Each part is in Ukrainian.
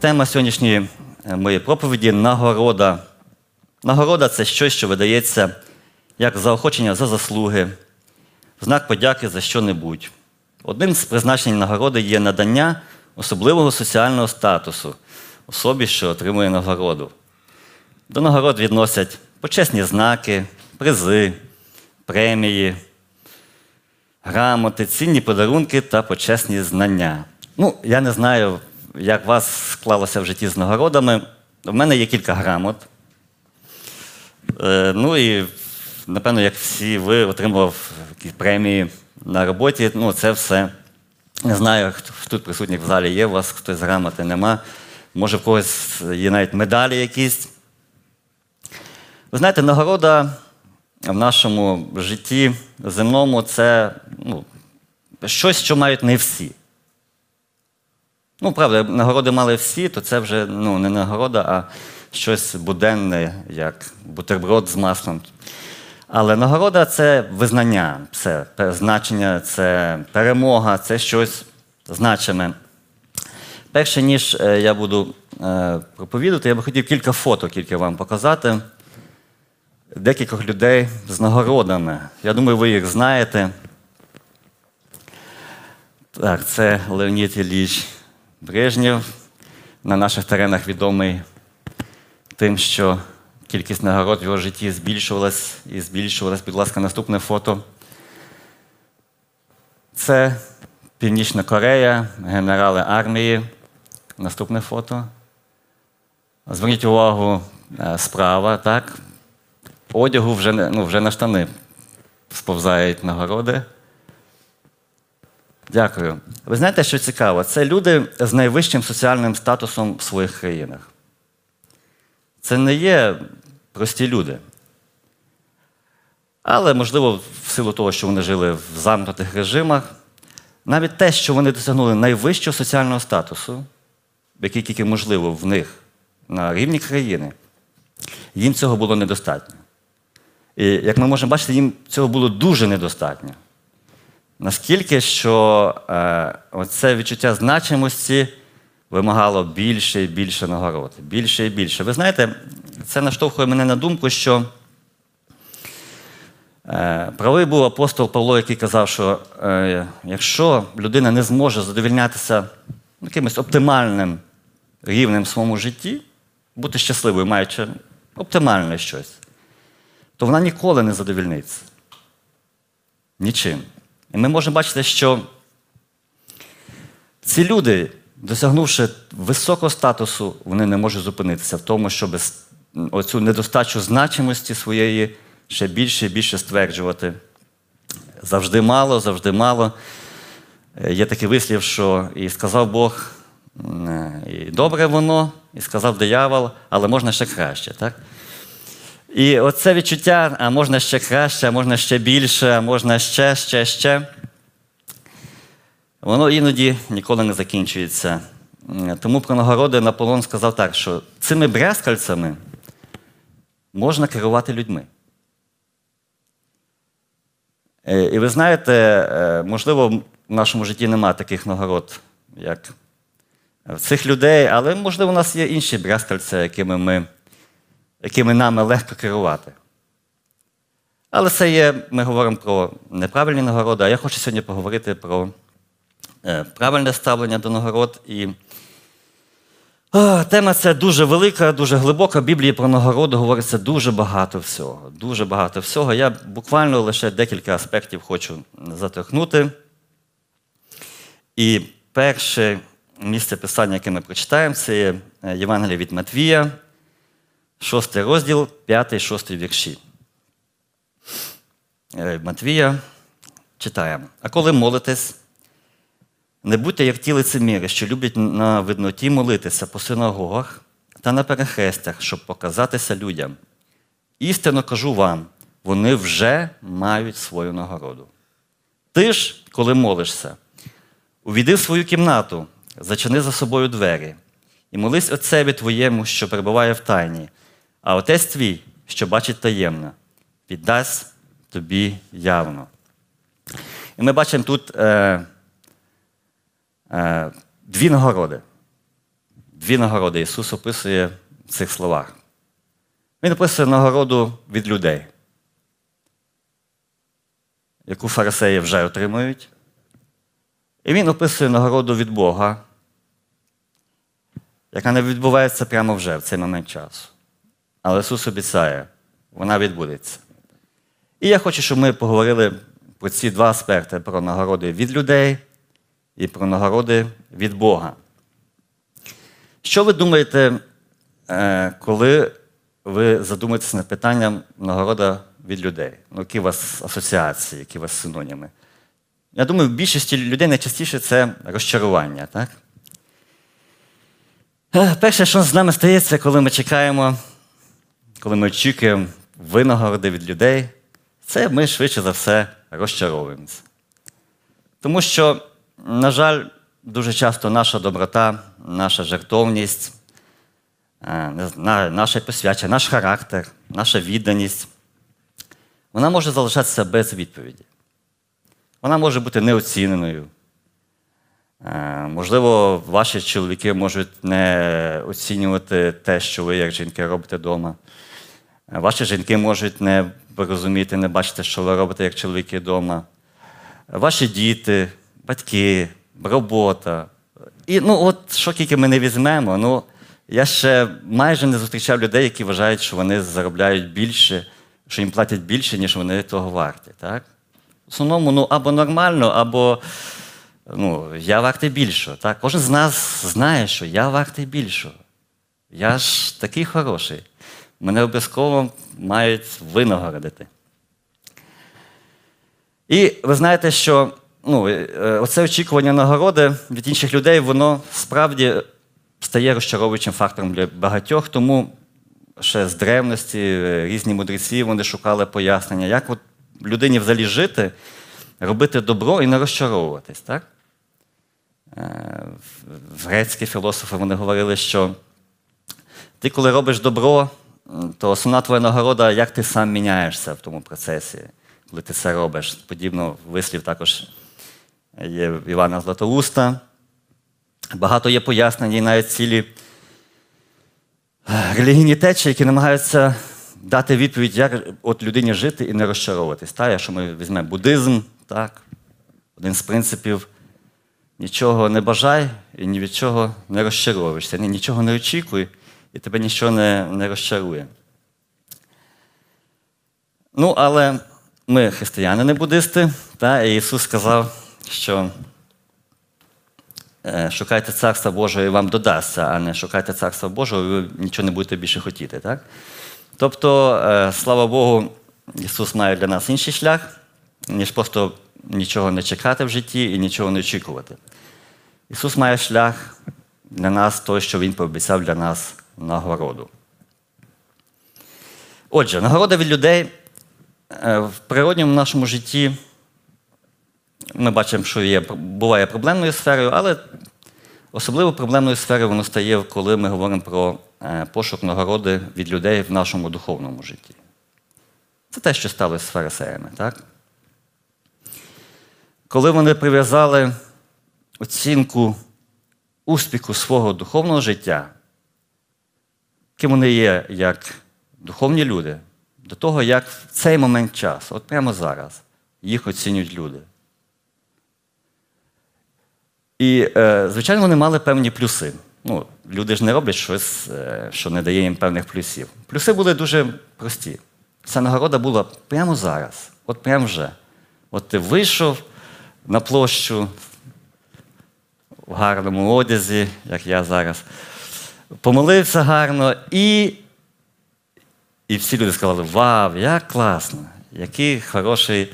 Тема сьогоднішньої е, моєї проповіді нагорода. Нагорода це щось, що видається як заохочення за заслуги, знак подяки за що-небудь. Одним з призначень нагороди є надання особливого соціального статусу особі, що отримує нагороду. До нагород відносять почесні знаки, призи, премії, грамоти, цінні подарунки та почесні знання. Ну, я не знаю, як у вас склалося в житті з нагородами. У мене є кілька грамот. Е, ну і, напевно, як всі ви отримував якісь премії на роботі. Ну, це все. Не знаю, хто тут присутніх в залі є, у вас хтось з грамоти нема. Може, в когось є навіть медалі якісь. Ви знаєте, нагорода в нашому житті земному це ну, щось, що мають не всі. Ну, правда, нагороди мали всі, то це вже ну, не нагорода, а щось буденне, як бутерброд з маслом. Але нагорода це визнання, це значення, це перемога, це щось значиме. Перше, ніж е, я буду е, проповідати, я би хотів кілька фото тільки вам показати. Декількох людей з нагородами. Я думаю, ви їх знаєте. Так, це Леонід Ілліч Брежнєв. На наших теренах відомий тим, що кількість нагород в його житті збільшувалась і збільшувалась. Будь ласка, наступне фото. Це Північна Корея, генерали армії. Наступне фото. Зверніть увагу, е, справа, так? Одягу вже, ну, вже на штани сповзають нагороди. Дякую. Ви знаєте, що цікаво? Це люди з найвищим соціальним статусом в своїх країнах. Це не є прості люди. Але, можливо, в силу того, що вони жили в замкнутих режимах, навіть те, що вони досягнули найвищого соціального статусу, який тільки можливо в них на рівні країни, їм цього було недостатньо. І як ми можемо бачити, їм цього було дуже недостатньо. Наскільки що е, оце відчуття значимості вимагало більше і більше нагород, більше і більше. Ви знаєте, це наштовхує мене на думку, що е, правий був апостол Павло, який казав, що е, якщо людина не зможе задовільнятися якимось оптимальним рівнем в своєму житті, бути щасливою, маючи оптимальне щось, то вона ніколи не задовільниться. Нічим. І ми можемо бачити, що ці люди, досягнувши високого статусу, вони не можуть зупинитися в тому, щоб оцю недостачу значимості своєї ще більше і більше стверджувати. Завжди мало, завжди мало. Е, є такий вислів, що і сказав Бог, е, і добре воно, і сказав диявол, але можна ще краще. так? І оце відчуття, а можна ще краще, а можна ще більше, а можна ще, ще, ще. Воно іноді ніколи не закінчується. Тому про нагороди Наполеон сказав так, що цими брязкальцями можна керувати людьми. Е, і ви знаєте, е, можливо, в нашому житті немає таких нагород, як в цих людей, але, можливо, у нас є інші брязкальця, якими ми якими нами легко керувати. Але це є, ми говоримо про неправильні нагороди, а я хочу сьогодні поговорити про е, правильне ставлення до нагород. І о, тема ця дуже велика, дуже глибока. В Біблії про нагороду говориться дуже багато всього. Дуже багато всього. Я буквально лише декілька аспектів хочу заторкнути. І перше місце писання, яке ми прочитаємо, це є Євангелія від Матвія. Шостий розділ, п'ятий, шостий вірші. Е, Матвія читаємо. А коли молитесь, не будьте як ті лицеміри, що люблять на видноті молитися по синагогах та на перехрестях, щоб показатися людям. Істинно кажу вам, вони вже мають свою нагороду. Ти ж, коли молишся, увійди в свою кімнату, зачини за собою двері і молись Отцеві твоєму, що перебуває в тайні. А отець твій, що бачить таємно, віддасть тобі явно. І ми бачимо тут е, е, дві нагороди. Дві нагороди Ісус описує в цих словах. Він описує нагороду від людей, яку фарисеї вже отримують. І він описує нагороду від Бога, яка не відбувається прямо вже в цей момент часу. Але Ісус обіцяє, вона відбудеться. І я хочу, щоб ми поговорили про ці два аспекти: про нагороди від людей і про нагороди від Бога. Що ви думаєте, е, коли ви задумаєтеся над питанням нагорода від людей? Ну, які у вас асоціації, які у вас синоніми? Я думаю, в більшості людей найчастіше це розчарування, так? Е, Перше, що з нами стається, коли ми чекаємо, коли ми очікуємо винагороди від людей, це ми швидше за все розчаровуємося. Тому що, на жаль, дуже часто наша доброта, наша жертовність, е, наше посвячення, наш характер, наша відданість, вона може залишатися без відповіді. Вона може бути неоціненою. Е, Можливо, ваші чоловіки можуть не оцінювати те, що ви, як жінки, робите вдома. Ваші жінки можуть не розуміти, не бачити, що ви робите як чоловіки вдома. Ваші діти, батьки, робота. І ну, от що тільки ми не візьмемо, ну, я ще майже не зустрічав людей, які вважають, що вони заробляють більше, що їм платять більше, ніж вони того варті. Так? В основному, ну, або нормально, або ну, я вартий більшого. Так? Кожен з нас знає, що я вартий більшого. Я ж такий хороший. Мене обов'язково мають винагородити. І ви знаєте, що ну, е, оце очікування нагороди від інших людей, воно справді стає розчаровуючим фактором для багатьох, тому ще з древності е, різні мудреці вони шукали пояснення, як от людині взагалі жити, робити добро і не розчаровуватись. Так? Е, Грецькі філософи вони говорили, що ти, коли робиш добро, то основна твоя нагорода, як ти сам міняєшся в тому процесі, коли ти це робиш. Подібно вислів також є Івана Златоуста. Багато є пояснень і навіть цілі релігійні течії, які намагаються дати відповідь, як от людині жити і не розчаровуватись. Так, якщо ми візьмемо буддизм, так, один з принципів нічого не бажай і ні від чого не розчаровуєшся. Нічого не очікуй, і тебе нічого не, не розчарує. Ну, але ми християни, не буддисти, та, і Ісус сказав, що е, шукайте царства Божого і вам додасться, а не шукайте царства Божого, і ви нічого не будете більше хотіти. Так? Тобто, е, слава Богу, Ісус має для нас інший шлях, ніж просто нічого не чекати в житті і нічого не очікувати. Ісус має шлях для нас, той, що Він пообіцяв для нас нагороду. Отже, нагорода від людей е, в природньому нашому житті ми бачимо, що є, буває проблемною сферою, але особливо проблемною сферою воно стає, коли ми говоримо про е, пошук нагороди від людей в нашому духовному житті. Це те, що сталося з фарисеями, так? Коли вони прив'язали оцінку успіху свого духовного життя, ким вони є як духовні люди, до того, як в цей момент часу, от прямо зараз, їх оцінюють люди. І, е, звичайно, вони мали певні плюси. Ну, Люди ж не роблять щось, е, що не дає їм певних плюсів. Плюси були дуже прості. Ця нагорода була прямо зараз, от прямо вже. От ти вийшов на площу в гарному одязі, як я зараз, помолився гарно, і і всі люди сказали: Вау, як класно, який хороший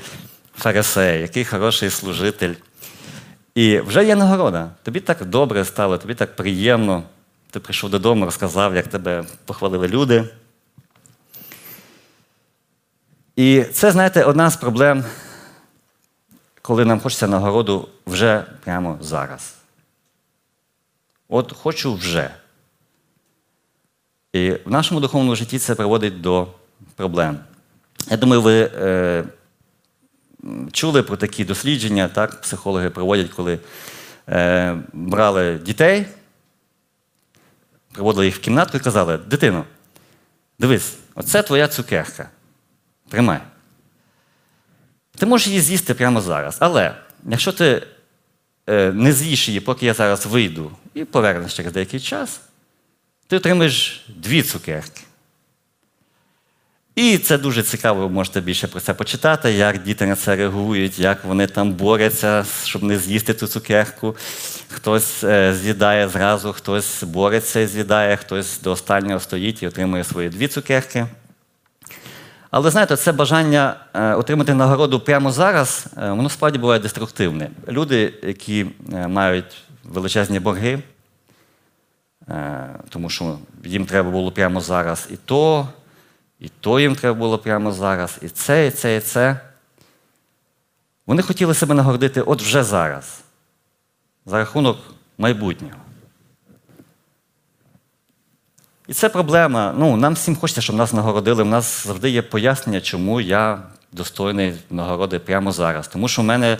фарисей, який хороший служитель. І вже є нагорода. Тобі так добре стало, тобі так приємно. Ти прийшов додому, розказав, як тебе похвалили люди. І це, знаєте, одна з проблем, коли нам хочеться нагороду вже прямо зараз. От хочу вже. І в нашому духовному житті це приводить до проблем. Я думаю, ви е, чули про такі дослідження, так, психологи проводять, коли е, брали дітей приводили їх в кімнату і казали: дитино, дивись, оце твоя цукерка. Тримай. Ти можеш її з'їсти прямо зараз. Але якщо ти е, не з'їш її, поки я зараз вийду і повернеш через деякий час, ти отримаєш дві цукерки. І це дуже цікаво, ви можете більше про це почитати, як діти на це реагують, як вони там борються, щоб не з'їсти ту цукерку. Хтось е, з'їдає зразу, хтось бореться і з'їдає, хтось до останнього стоїть і отримує свої дві цукерки. Але знаєте, це бажання е, отримати нагороду прямо зараз, е, воно справді буває деструктивне. Люди, які мають величезні борги, тому що їм треба було прямо зараз і то, і то їм треба було прямо зараз, і це, і це, і це. Вони хотіли себе нагородити от вже зараз, за рахунок майбутнього. І це проблема. Ну, нам всім хочеться, щоб нас нагородили. У нас завжди є пояснення, чому я достойний нагороди прямо зараз. Тому що в мене е,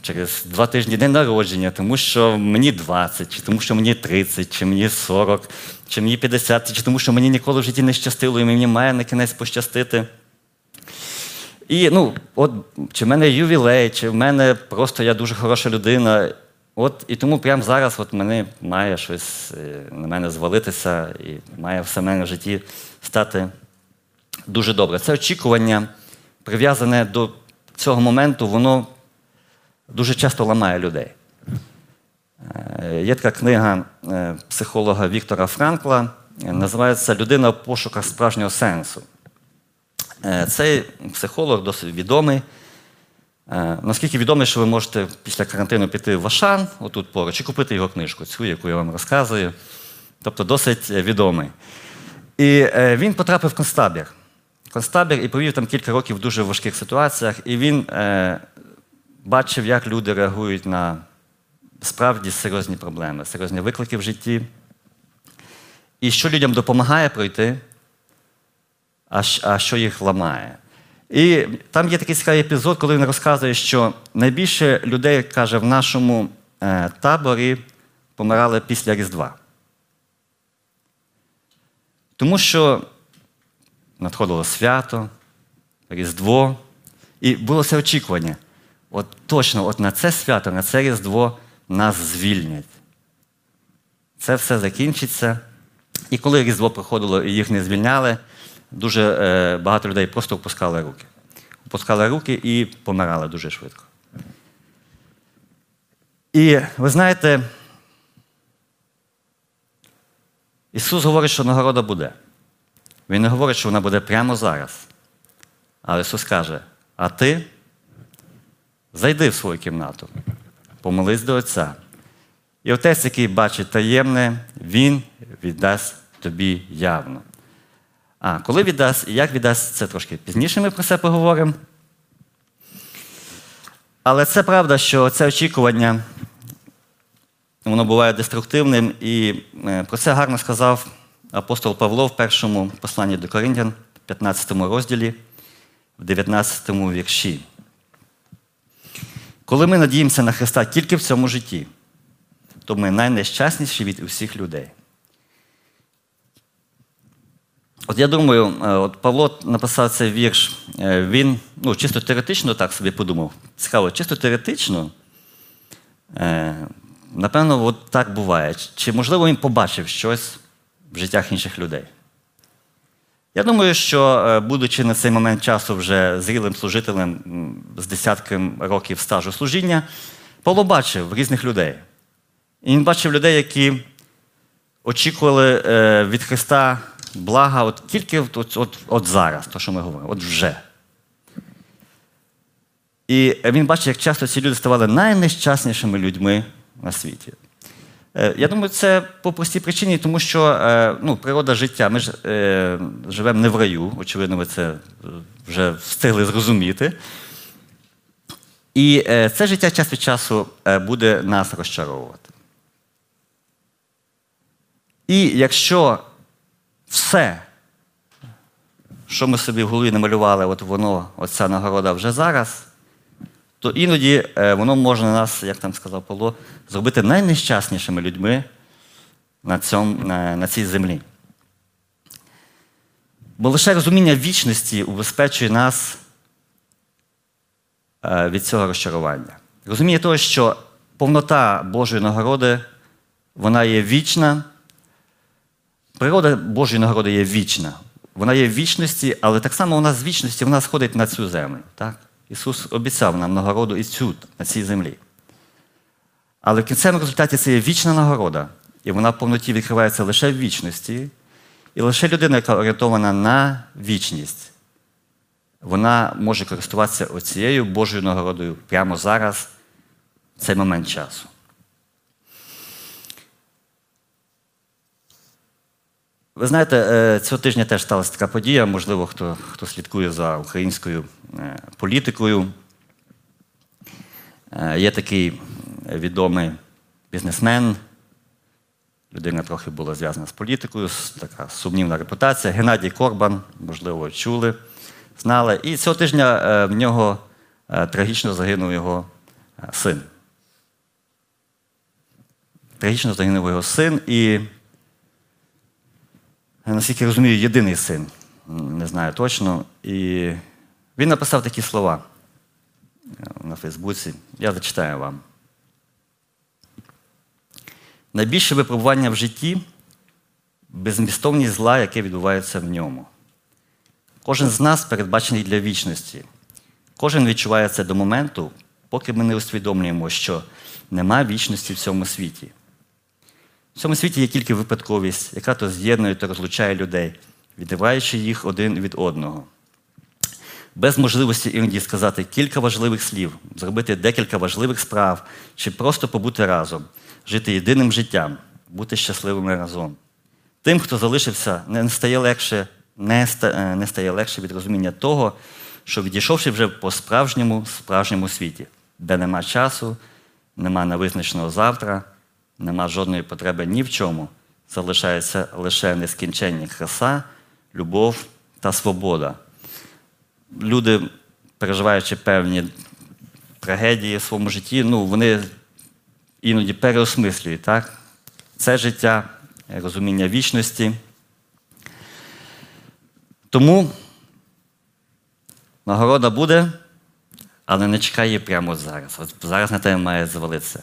через два тижні день народження, тому що мені 20, чи тому що мені 30, чи мені 40, чи мені 50, чи тому що мені ніколи в житті не щастило, і мені має на кінець пощастити. І ну, от чи в мене ювілей, чи в мене просто я дуже хороша людина. От і тому прямо зараз от мене має щось е, на мене звалитися, і має все в мене в житті стати дуже добре. Це очікування, прив'язане до цього моменту, воно дуже часто ламає людей. Е, Є така книга е, психолога Віктора Франкла, е, називається Людина в пошуках справжнього сенсу. Цей психолог досить відомий. Наскільки відомий, що ви можете після карантину піти в Ашан, отут поруч, і купити його книжку, цю, яку я вам розказую. Тобто досить відомий. І він потрапив в концтабір. Концтабір і провів там кілька років в дуже важких ситуаціях, і він бачив, як люди реагують на справді серйозні проблеми, серйозні виклики в житті. І що людям допомагає пройти, а, що їх ламає. І там є такий цікавий епізод, коли він розказує, що найбільше людей, каже, в нашому е, таборі помирали після Різдва. Тому що надходило свято, Різдво, і було це очікування. От точно от на це свято, на це Різдво нас звільнять. Це все закінчиться. І коли Різдво проходило і їх не звільняли, дуже е, багато людей просто опускали руки. Опускали руки і помирали дуже швидко. І ви знаєте, Ісус говорить, що нагорода буде. Він не говорить, що вона буде прямо зараз. Але Ісус каже: а ти зайди в свою кімнату, помолись до Отця. І отець, який бачить таємне, він віддасть тобі явно. А коли віддасть і як віддасть, це трошки пізніше ми про це поговоримо. Але це правда, що це очікування, воно буває деструктивним, і е, про це гарно сказав апостол Павло в першому посланні до Коринтян, 15 розділі, в 19 вірші. Коли ми надіємося на Христа тільки в цьому житті, то ми найнещасніші від усіх людей. От я думаю, е, от Павло написав цей вірш, е, він ну, чисто теоретично так собі подумав. Цікаво, чисто теоретично, е, напевно, от так буває. Чи можливо він побачив щось в життях інших людей? Я думаю, що, е, будучи на цей момент часу вже зрілим служителем з десятком років стажу служіння, Павло бачив різних людей. І він бачив людей, які очікували е, від Христа блага от тільки от, от, от зараз, то, що ми говоримо, от вже. І він бачить, як часто ці люди ставали найнещаснішими людьми на світі. Е, Я думаю, це по простій причині, тому що е, ну, природа життя. Ми ж е, живемо не в раю, очевидно, ви це вже встигли зрозуміти. І це життя час від часу буде нас розчаровувати. І якщо все, що ми собі в голові намалювали, от воно, оця нагорода вже зараз, то іноді е, воно може нас, як там сказав Павло, зробити найнещаснішими людьми на, цьому, на, цій землі. Бо лише розуміння вічності убезпечує нас е, від цього розчарування. Розуміння того, що повнота Божої нагороди, вона є вічна. Природа Божої нагороди є вічна. Вона є в вічності, але так само вона з вічності вона сходить на цю землю. Так? Ісус обіцяв нам нагороду і цю на цій землі. Але в кінцевому результаті це є вічна нагорода, і вона в повноті відкривається лише в вічності. І лише людина, яка орієнтована на вічність, вона може користуватися оцією Божою нагородою прямо зараз, в цей момент часу. Ви знаєте, е, цього тижня теж сталася така подія, можливо, хто хто слідкує за українською е, політикою. Е, є такий відомий бізнесмен, людина трохи була зв'язана з політикою, така сумнівна репутація. Геннадій Корбан, можливо, чули, знали. І цього тижня в нього трагічно загинув його син. Трагічно загинув його син. і наскільки я розумію, єдиний син, не знаю точно. І він написав такі слова на Фейсбуці. Я зачитаю вам. Найбільше випробування в житті безмістовність зла, яке відбувається в ньому. Кожен з нас передбачений для вічності. Кожен відчуває це до моменту, поки ми не усвідомлюємо, що нема вічності в цьому світі. В цьому світі є тільки випадковість, яка то з'єднує та розлучає людей, відриваючи їх один від одного. Без можливості іноді сказати кілька важливих слів, зробити декілька важливих справ чи просто побути разом, жити єдиним життям, бути щасливими разом. Тим, хто залишився, не стає легше, не е, стає легше від розуміння того, що відійшовши вже по справжньому справжньому світі, де нема часу, нема невизначеного завтра нема жодної потреби ні в чому, залишається лише нескінченні краса, любов та свобода. Люди, переживаючи певні трагедії в своєму житті, ну, вони іноді переосмислюють так? це життя, розуміння вічності. Тому нагорода буде, але не чекає прямо зараз. От зараз на тебе має звалитися.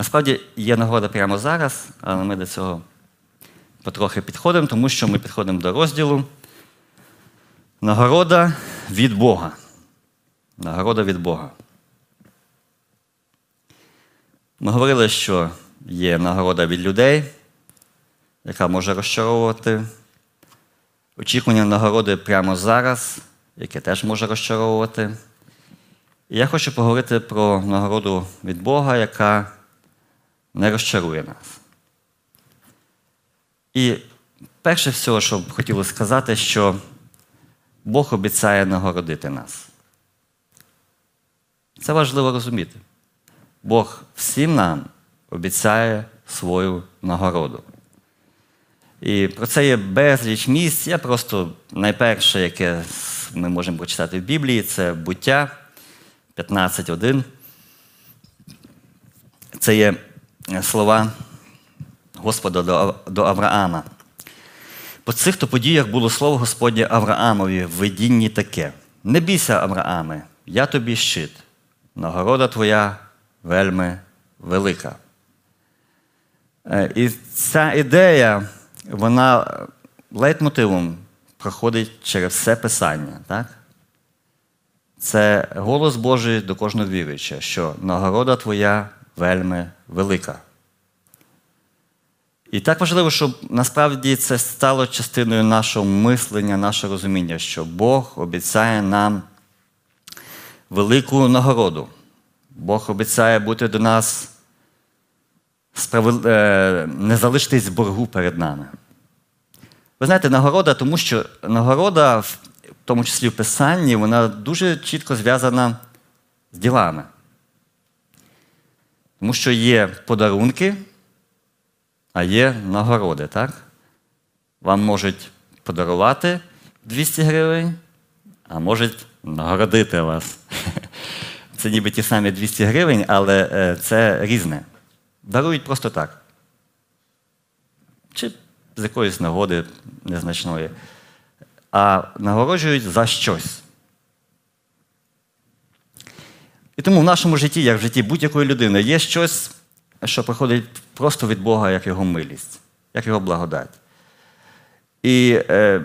Насправді є нагода прямо зараз, але ми до цього потрохи підходимо, тому що ми підходимо до розділу. Нагорода від Бога. Нагорода від Бога. Ми говорили, що є нагорода від людей, яка може розчаровувати. Очікування нагороди прямо зараз, яке теж може розчаровувати. І я хочу поговорити про нагороду від Бога, яка не розчарує нас. І перше всього, що б хотілося сказати, що Бог обіцяє нагородити нас. Це важливо розуміти. Бог всім нам обіцяє свою нагороду. І про це є безліч місць. Я просто найперше, яке ми можемо прочитати в Біблії, це буття 15.1. Це є слова Господа до, до Авраама. По цих то подіях було слово Господнє Авраамові в видінні таке: Не бійся, Аврааме, я тобі щит, нагорода твоя вельми велика. Е, і ця ідея, вона лейтмотивом проходить через все писання. Так? Це голос Божий до кожного віруючого, що нагорода твоя вельми велика. І так важливо, щоб насправді це стало частиною нашого мислення, нашого розуміння, що Бог обіцяє нам велику нагороду. Бог обіцяє бути до нас. Е, не залишитись боргу перед нами. Ви знаєте, нагорода, тому що нагорода, в тому числі в Писанні, вона дуже чітко зв'язана з ділами. Тому що є подарунки, а є нагороди, так? Вам можуть подарувати 200 гривень, а можуть нагородити вас. Це ніби ті самі 200 гривень, але е, це різне. Дарують просто так. чи з якоїсь нагоди незначної, а нагороджують за щось. І тому в нашому житті, як в житті будь-якої людини, є щось, що приходить просто від Бога, як його милість, як його благодать. І е,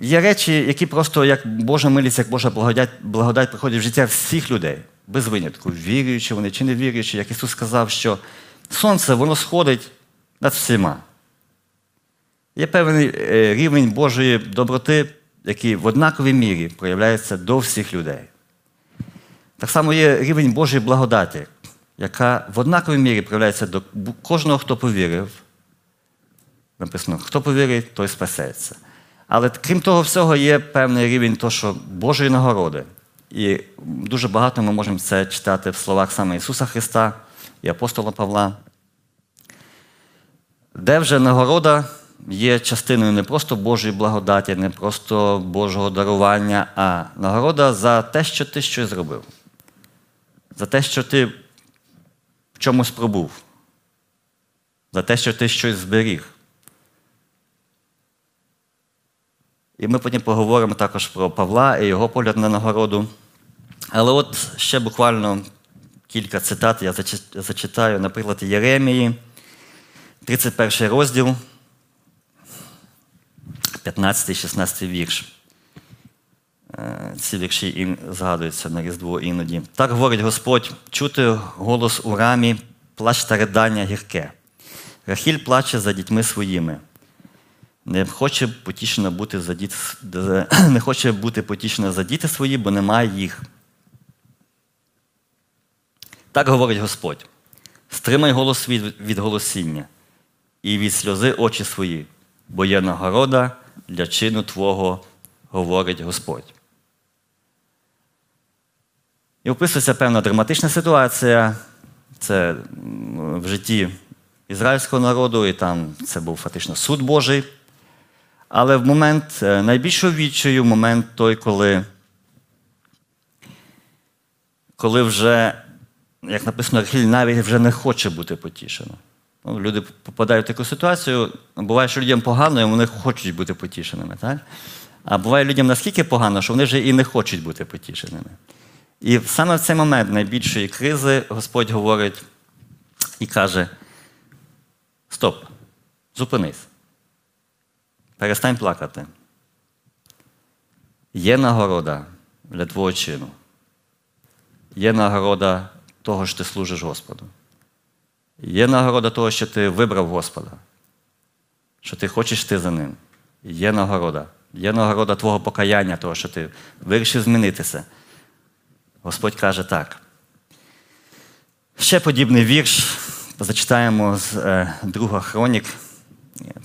є речі, які просто як Божа милість, як Божа благодать, благодать приходять в життя всіх людей, без винятку, віруючи вони чи не віруючи, як Ісус сказав, що сонце воно сходить над всіма. Є певний е, рівень Божої доброти, який в однаковій мірі проявляється до всіх людей. Так само є рівень Божої благодаті, яка в однаковій мірі проявляється до кожного, хто повірив. Написано, хто повірить, той спасеться. Але крім того всього, є певний рівень того, що Божої нагороди. І дуже багато ми можемо це читати в словах саме Ісуса Христа і апостола Павла, де вже нагорода є частиною не просто Божої благодаті, не просто Божого дарування, а нагорода за те, що ти щось зробив, за те, що ти в чомусь пробув, за те, що ти щось зберіг. І ми потім поговоримо також про Павла і його погляд на нагороду. Але от ще буквально кілька цитат я зачитаю, наприклад, Єремії, 31 розділ, 15-16 вірш. Е, ці вірші згадуються на Різдво іноді. Так говорить Господь, чути голос у рамі, плач та ридання гірке. Рахіль плаче за дітьми своїми не хоче потішена бути за діти, не хоче бути потішена за діти свої, бо немає їх. Так говорить Господь: стримай голос від, від голосіння і від сльози очі свої, бо є нагорода для чину Твого, говорить Господь. І описується певна драматична ситуація. Це в житті ізраїльського народу, і там це був фактично суд Божий. Але в момент е, найбільшого відчаю, момент той, коли коли вже, як написано, Рахіль навіть вже не хоче бути потішена. Ну, Люди попадають в таку ситуацію, буває, що людям погано, і вони хочуть бути потішеними. Так? А буває людям наскільки погано, що вони вже і не хочуть бути потішеними. І саме в цей момент найбільшої кризи Господь говорить і каже: Стоп, зупинись. Перестань плакати. Є нагорода для твого чину. Є нагорода того, що ти служиш Господу. Є нагорода того, що ти вибрав Господа, що ти хочеш йти за ним. Є нагорода. Є нагорода твого покаяння, того, що ти вирішив змінитися. Господь каже так. Ще подібний вірш. Зачитаємо з е, друга Хронік,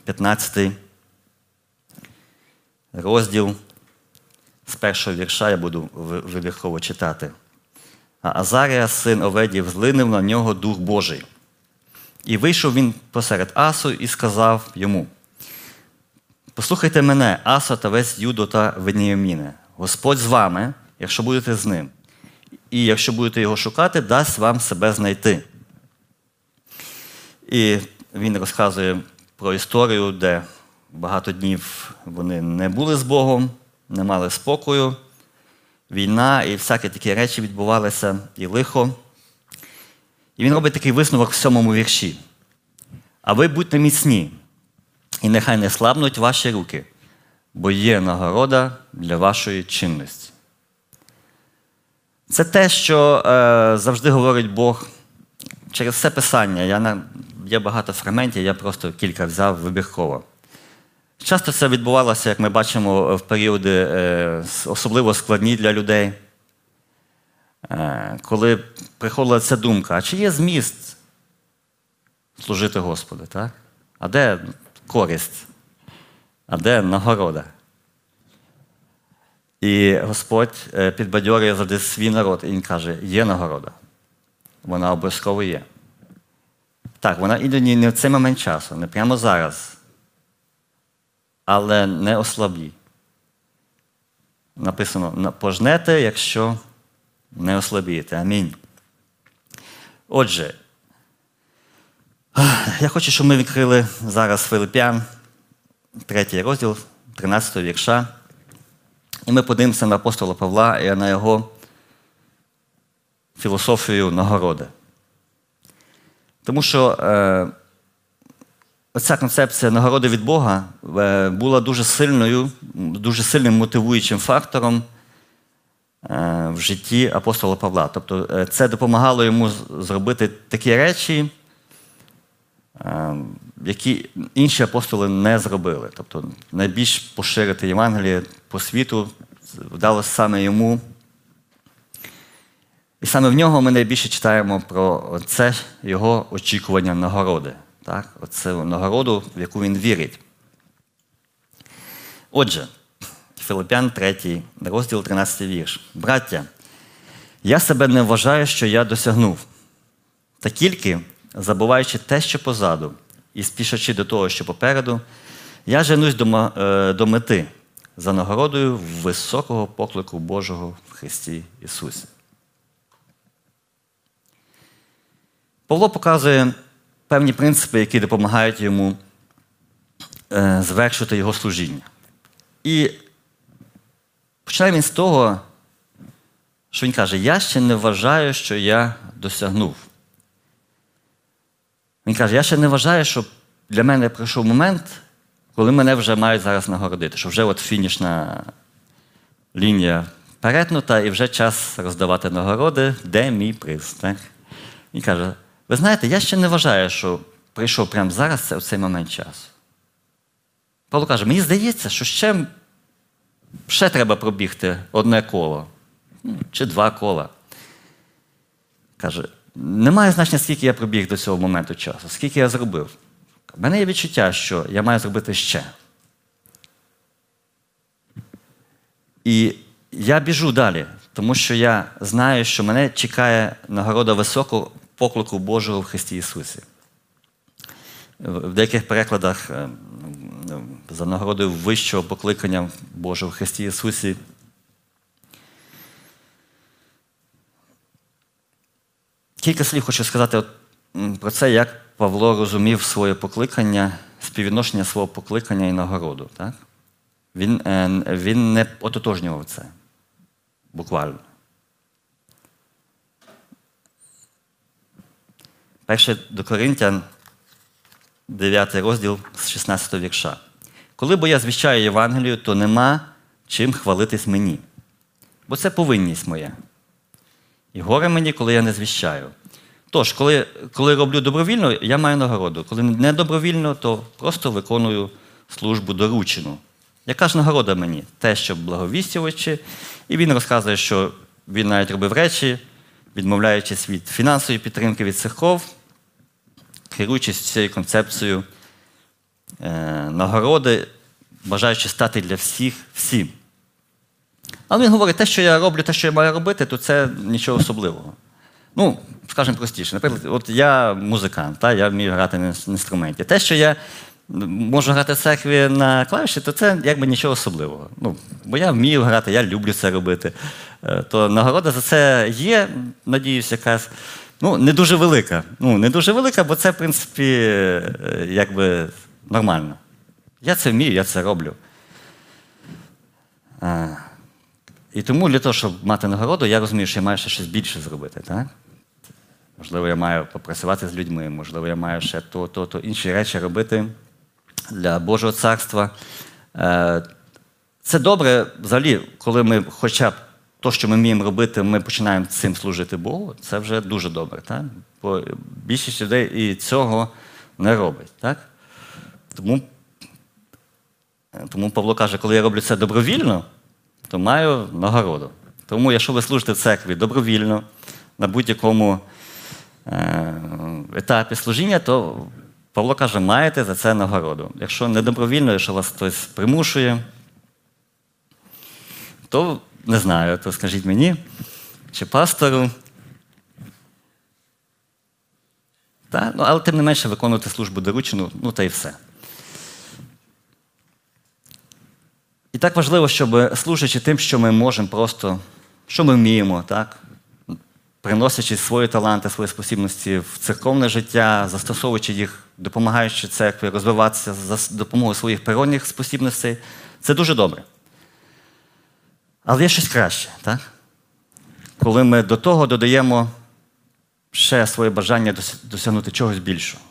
15 розділ з першого вірша я буду вибірково читати. А Азарія, син Оведів, злинив на нього Дух Божий. І вийшов він посеред Асу і сказав йому: Послухайте мене, Асо та весь Юдо та Веніаміне. Господь з вами, якщо будете з ним. І якщо будете його шукати, дасть вам себе знайти. І він розказує про історію, де багато днів вони не були з Богом, не мали спокою, війна і всякі такі речі відбувалися, і лихо. І він робить такий висновок в сьомому вірші. А ви будьте міцні, і нехай не слабнуть ваші руки, бо є нагорода для вашої чинності. Це те, що е, завжди говорить Бог через все писання. Я, Є багато фрагментів, я просто кілька взяв вибірково. Часто це відбувалося, як ми бачимо, в періоди е, особливо складні для людей, е, коли приходила ця думка, а чи є зміст служити Господу? так? А де користь? А де нагорода? І Господь е, підбадьорює завжди свій народ, і Він каже, є нагорода. Вона обов'язково є. Так, вона іноді не в цей момент часу, не прямо зараз але не ослабі. Написано, пожнете, якщо не ослабієте. Амінь. Отже, я хочу, щоб ми відкрили зараз Филип'ян, третій розділ, 13 вірша. І ми подивимося на апостола Павла і на його філософію нагороди. Тому що е, оця концепція нагороди від Бога е, була дуже сильною, дуже сильним мотивуючим фактором е, в житті апостола Павла. Тобто е, це допомагало йому зробити такі речі, е, які інші апостоли не зробили. Тобто найбільш поширити Євангеліє по світу вдалося саме йому. І саме в нього ми найбільше читаємо про це його очікування нагороди. Так? Оце нагороду, в яку він вірить. Отже, Филип'ян 3, розділ 13 вірш. Браття, я себе не вважаю, що я досягнув. Та тільки, забуваючи те, що позаду, і спішачи до того, що попереду, я женусь до, е, до мети за нагородою високого поклику Божого в Христі Ісусі. Павло показує певні принципи, які допомагають йому е, звершити його служіння. І починає він з того, що він каже: Я ще не вважаю, що я досягнув. Він каже, я ще не вважаю, що для мене прийшов момент, коли мене вже мають зараз нагородити, що вже от фінішна лінія перетнута і вже час роздавати нагороди, де мій приз. Так? Він каже: ви знаєте, я ще не вважаю, що прийшов прямо зараз це, цей момент часу. Павло каже, мені здається, що ще, ще треба пробігти одне коло ну, чи два кола. Каже, немає значення, скільки я пробіг до цього моменту часу, скільки я зробив. У мене є відчуття, що я маю зробити ще. І я біжу далі, тому що я знаю, що мене чекає нагорода високого поклику Божого в Христі Ісусі. В деяких перекладах е, за нагородою вищого покликання Божого в Христі Ісусі. Кілька слів хочу сказати от, про це, як Павло розумів своє покликання, співвідношення свого покликання і нагороду. Так? Він, е, він не ототожнював це буквально. Перше до Коринтян, 9 розділ з 16 вірша. Коли бо я звіщаю Євангелію, то нема чим хвалитись мені, бо це повинність моя. І горе мені, коли я не звіщаю. Тож, коли, коли роблю добровільно, я маю нагороду. Коли не добровільно, то просто виконую службу доручену. Яка ж нагорода мені? Те, що благовістювачі, і він розказує, що він навіть робив речі, відмовляючись від фінансової підтримки від церков, керуючись цією концепцією е, нагороди, бажаючи стати для всіх всім. Але він говорить, те, що я роблю, те, що я маю робити, то це нічого особливого. Ну, скажімо простіше, наприклад, от я музикант, та, я вмію грати на інструменті. Те, що я можу грати в церкві на клавіші, то це якби нічого особливого. Ну, бо я вмію грати, я люблю це робити. Е, То нагорода за це є, надіюсь, якась. Ну, не дуже велика. Ну, не дуже велика, бо це, в принципі, е, якби нормально. Я це вмію, я це роблю. І тому для того, щоб мати нагороду, я розумію, що я маю ще щось більше зробити. Так? Можливо, я маю попрацювати з людьми, можливо, я маю ще то, то, то інші речі робити для Божого царства. Е, Це добре взагалі, коли ми хоча б то, що ми вміємо робити, ми починаємо цим служити Богу, це вже дуже добре. Так? Бо більшість людей і цього не робить. Так? Тому, тому Павло каже, коли я роблю це добровільно, то маю нагороду. Тому, якщо ви служите в церкві добровільно, на будь-якому е, етапі служіння, то Павло каже, маєте за це нагороду. Якщо не добровільно, якщо вас хтось примушує, то не знаю, то скажіть мені чи пастору. Та? Ну, але тим не менше виконувати службу доручену, ну та й все. І так важливо, щоб служачи тим, що ми можемо просто, що ми вміємо, так? приносячи свої таланти, свої спосібності в церковне життя, застосовуючи їх, допомагаючи церкві розвиватися за допомогою своїх природних спосібностей, це дуже добре. Але є щось краще, так? коли ми до того додаємо ще своє бажання досягнути чогось більшого.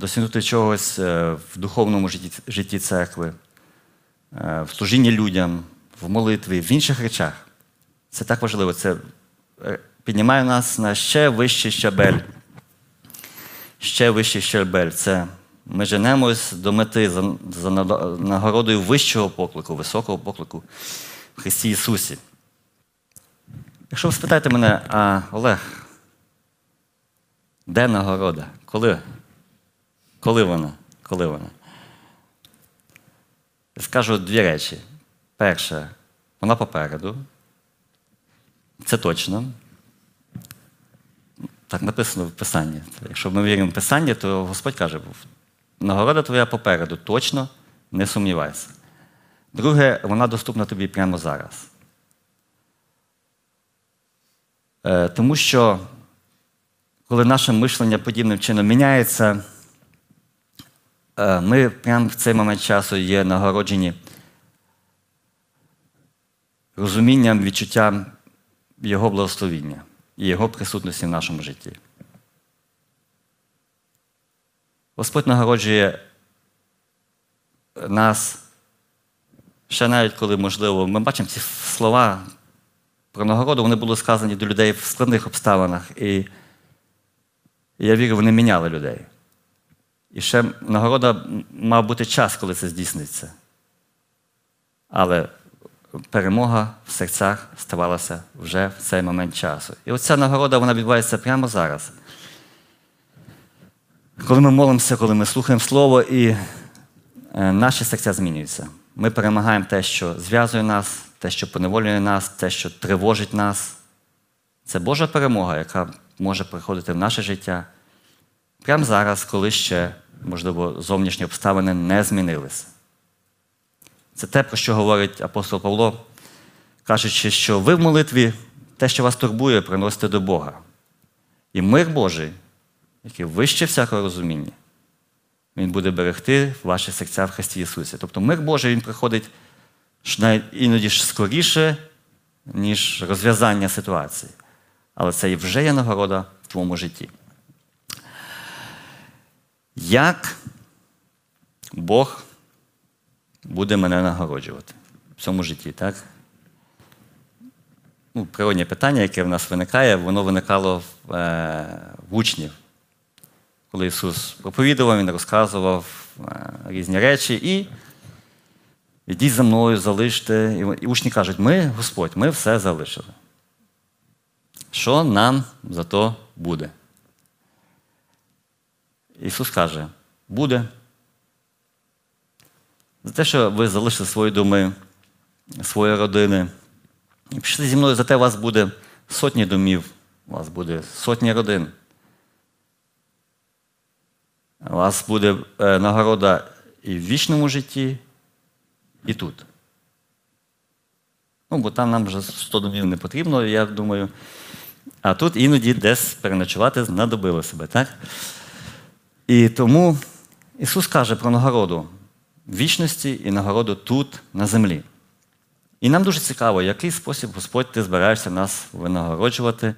Досягнути чогось е, в духовному житті, церкви, е, в служінні людям, в молитві, в інших речах. Це так важливо. Це е, піднімає нас на ще вищий щабель. Ще вищий щабель. Це ми женемось до мети за, за нагородою вищого поклику, високого поклику в Христі Ісусі. Якщо ви спитаєте мене, а Олег, де нагорода? Коли? Коли вона? Коли вона? Скажу дві речі. Перше, вона попереду. Це точно. Так написано в Писанні. Якщо ми віримо в Писання, то Господь каже, нагорода твоя попереду, точно не сумнівайся. Друге, вона доступна тобі прямо зараз. Е, тому що, коли наше мишлення подібним чином міняється, ми прямо в цей момент часу є нагороджені розумінням, відчуттям Його благословіння і Його присутності в нашому житті. Господь нагороджує нас ще навіть коли, можливо, ми бачимо ці слова про нагороду, вони були сказані до людей в складних обставинах. І я вірю, вони міняли людей. І ще нагорода мав бути час, коли це здійсниться. Але перемога в серцях ставалася вже в цей момент часу. І оця нагорода вона відбувається прямо зараз. Коли ми молимося, коли ми слухаємо Слово, і е, наші серця змінюються. Ми перемагаємо те, що зв'язує нас, те, що поневолює нас, те, що тривожить нас. Це Божа перемога, яка може приходити в наше життя прямо зараз, коли ще, можливо, зовнішні обставини не змінилися. Це те, про що говорить апостол Павло, кажучи, що ви в молитві те, що вас турбує, приносите до Бога. І мир Божий, який вище всякого розуміння, він буде берегти ваші серця в Христі Ісусі. Тобто мир Божий Він приходить іноді ж скоріше, ніж розв'язання ситуації. Але це і вже є нагорода в твоєму житті. Як Бог буде мене нагороджувати в цьому житті, так? Ну, Природне питання, яке в нас виникає, воно виникало в, е, в учнів коли Ісус проповідував, Він розказував е, різні речі, і йдіть за мною, залиште. І учні кажуть, ми, Господь, ми все залишили. Що нам за то буде? Ісус каже, буде. За те, що ви залишили свої доми, свої родини. І пішли зі мною, за те у вас буде сотні домів, у вас буде сотні родин. У вас буде е, нагорода і в вічному житті, і тут. Ну, бо там нам вже 100 домів не потрібно, я думаю. А тут іноді десь переночувати знадобило себе, так? І тому Ісус каже про нагороду вічності і нагороду тут, на землі. І нам дуже цікаво, який спосіб Господь ти збираєшся нас винагороджувати,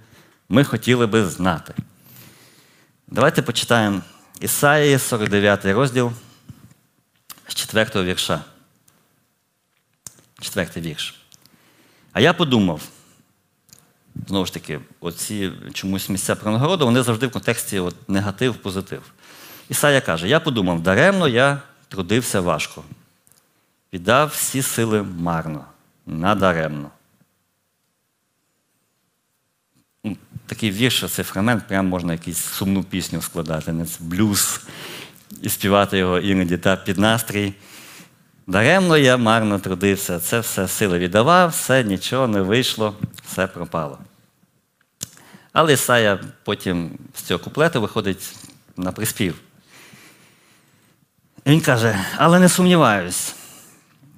ми хотіли би знати. Давайте почитаємо Ісаї, 49 розділ з 4 вірша. Четвертий вірш. А я подумав, знову ж таки, оці чомусь місця про нагороду, вони завжди в контексті от, негатив, позитив. Ісая каже: Я подумав, даремно я трудився важко, віддав всі сили марно, надаремно. такий вірш, цей фрагмент, прямо можна якусь сумну пісню складати, не блюз, і співати його іноді та під настрій. Даремно я марно трудився, це все сили віддавав, все нічого не вийшло, все пропало. Але Ісая потім з цього куплету виходить на приспів. Він каже: але не сумніваюсь,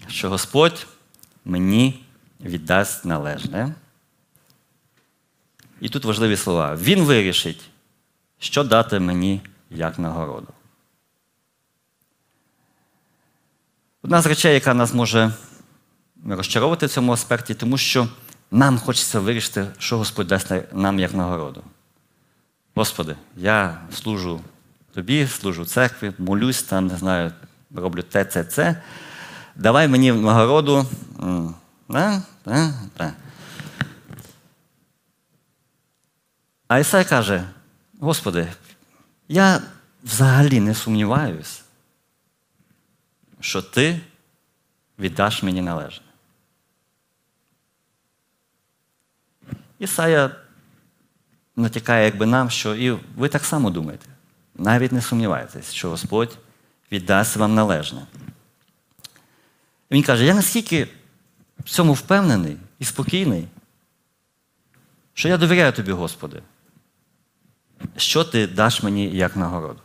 що Господь мені віддасть належне І тут важливі слова. Він вирішить, що дати мені як нагороду. Одна з речей, яка нас може розчаровувати в цьому аспекті, тому що нам хочеться вирішити, що Господь дасть нам як нагороду. Господи, я служу тобі, служу церкві, молюсь там, не знаю, роблю те, це, це. Давай мені нагороду. Да? Да? Да. А Ісай каже: Господи, я взагалі не сумніваюсь, що ти віддаш мені належне. Ісая натякає якби нам, що і ви так само думаєте. Навіть не сумніваєтесь, що Господь віддасть вам належне. Він каже: я наскільки в цьому впевнений і спокійний, що я довіряю тобі, Господи, що ти даш мені як нагороду.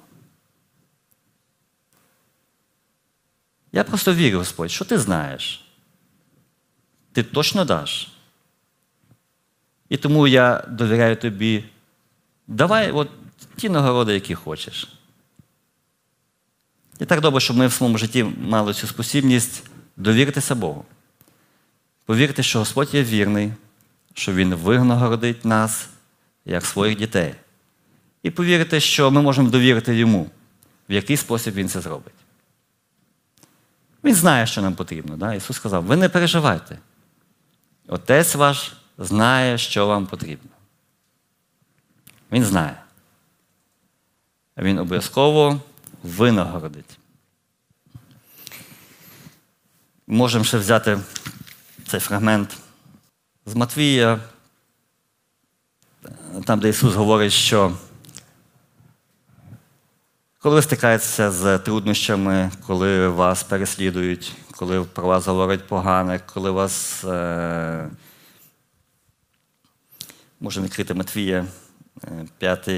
Я просто вірю, Господь, що ти знаєш. Ти точно даш. І тому я довіряю тобі, давай от ті нагороди, які хочеш. І так добре, щоб ми в своєму житті мали цю спосібність довіритися Богу. Повірте, що Господь є вірний, що Він винагородить нас як своїх дітей. І повірте, що ми можемо довірити йому, в який спосіб він це зробить. Він знає, що нам потрібно. Да? Ісус сказав: ви не переживайте. Отець ваш знає, що вам потрібно. Він знає він обов'язково винагородить. Можемо ще взяти цей фрагмент з Матвія, там, де Ісус говорить, що коли ви стикаєтеся з труднощами, коли вас переслідують, коли про вас говорять погане, коли вас е... можемо відкрити Матвія е, 5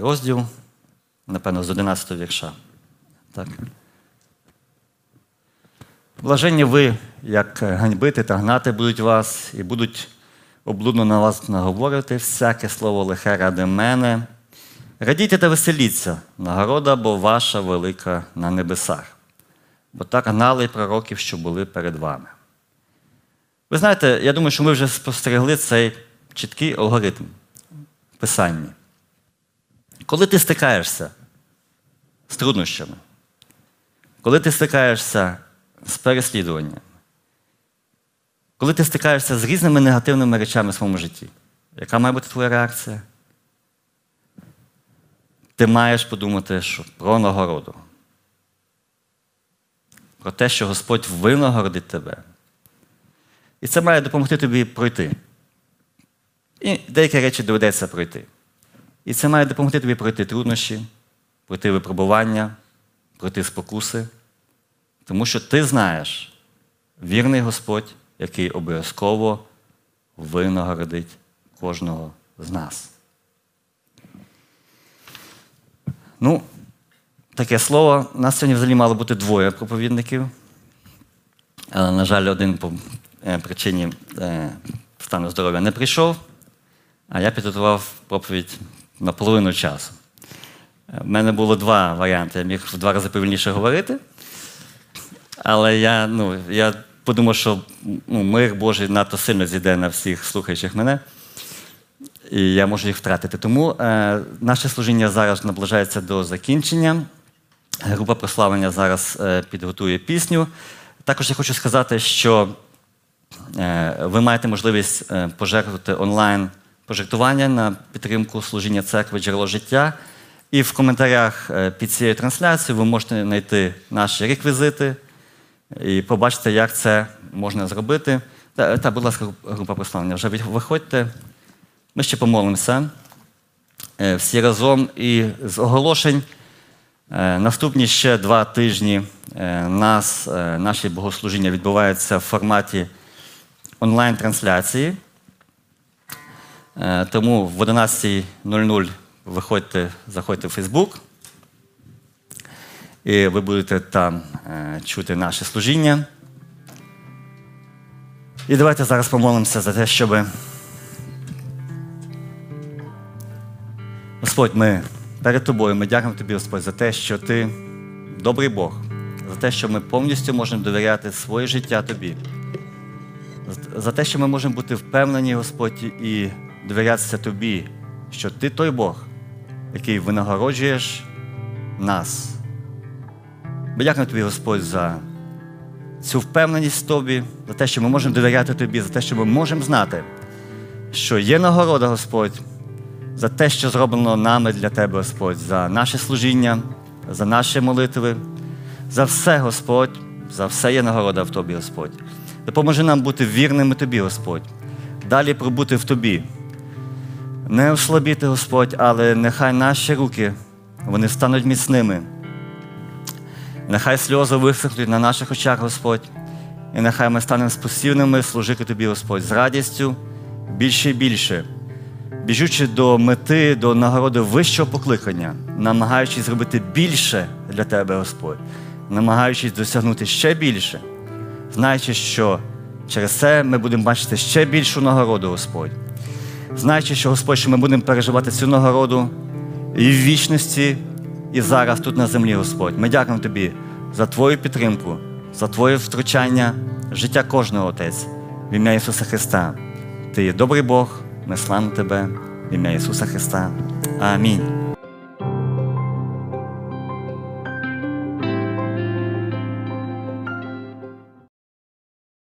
розділ, напевно, з 11 вірша. Так. Блаженні ви, як ганьбити та гнати будуть вас, і будуть облудно на вас наговорити всяке слово лихе ради мене. Радійте та веселіться, нагорода, бо ваша велика на небесах, бо так гнали пророків, що були перед вами. Ви знаєте, я думаю, що ми вже спостерегли цей чіткий алгоритм в писанні. Коли ти стикаєшся з труднощами, коли ти стикаєшся з переслідуванням, коли ти стикаєшся з різними негативними речами в своєму житті, яка має бути твоя реакція? Ти маєш подумати що про нагороду. Про те, що Господь винагородить тебе. І це має допомогти тобі пройти. І деякі речі доведеться пройти. І це має допомогти тобі пройти труднощі, пройти випробування, пройти спокуси. Тому що ти знаєш вірний Господь, який обов'язково винагородить кожного з нас. Ну, таке слово. У нас сьогодні взагалі мало бути двоє проповідників. Але, на жаль, один по е, причині е, стану здоров'я не прийшов, а я підготував проповідь на половину часу. У е, мене було два варіанти. Я міг в два рази повільніше говорити. Але я ну, я подумав, що ну, мир Божий надто сильно зійде на всіх слухаючих мене і я можу їх втратити. Тому е, наше служіння зараз наближається до закінчення. Група прославлення зараз е, підготує пісню. Також я хочу сказати, що е, ви маєте можливість е, пожертвувати онлайн пожертвування на підтримку служіння церкви джерело життя. І в коментарях е, під цією трансляцією ви можете знайти наші реквізити і побачити, як це можна зробити. Та, та будь ласка, група прославлення, вже виходьте. Ми ще помолимося е, всі разом і з оголошень. Е, наступні ще два тижні нас, наші богослужіння відбуваються в форматі онлайн-трансляції. Тому в 11.00 виходьте, заходьте в Фейсбук, і ви будете там чути наше служіння. І давайте зараз помолимося за те, щоб Господь, ми перед тобою, ми дякуємо тобі, Господь, за те, що ти добрий Бог, за те, що ми повністю можемо довіряти своє життя тобі, за те, що ми можемо бути впевнені, Господь, і довірятися тобі, що ти той Бог, який винагороджуєш нас. Ми дякуємо тобі, Господь, за цю впевненість в тобі, за те, що ми можемо довіряти тобі, за те, що ми можемо знати, що є нагорода, Господь, за те, що зроблено нами для Тебе, Господь, за наше служіння, за наші молитви, за все, Господь, за все є нагорода в Тобі, Господь. Допоможи нам бути вірними Тобі, Господь, далі пробути в Тобі. Не ослабіти, Господь, але нехай наші руки вони стануть міцними. Нехай сльози висохнуть на наших очах, Господь, і нехай ми станемо спосібними служити Тобі, Господь, з радістю більше і більше, біжучи до мети, до нагороди вищого покликання, намагаючись зробити більше для Тебе, Господь, намагаючись досягнути ще більше, знаючи, що через це ми будемо бачити ще більшу нагороду, Господь. Знаючи, що Господь, що ми будемо переживати цю нагороду і в вічності, і зараз тут на землі, Господь. Ми дякуємо Тобі за Твою підтримку, за Твоє втручання в життя кожного Отець в ім'я Ісуса Христа. Ти є добрий Бог, ми славимо Тебе в ім'я Ісуса Христа. Амінь.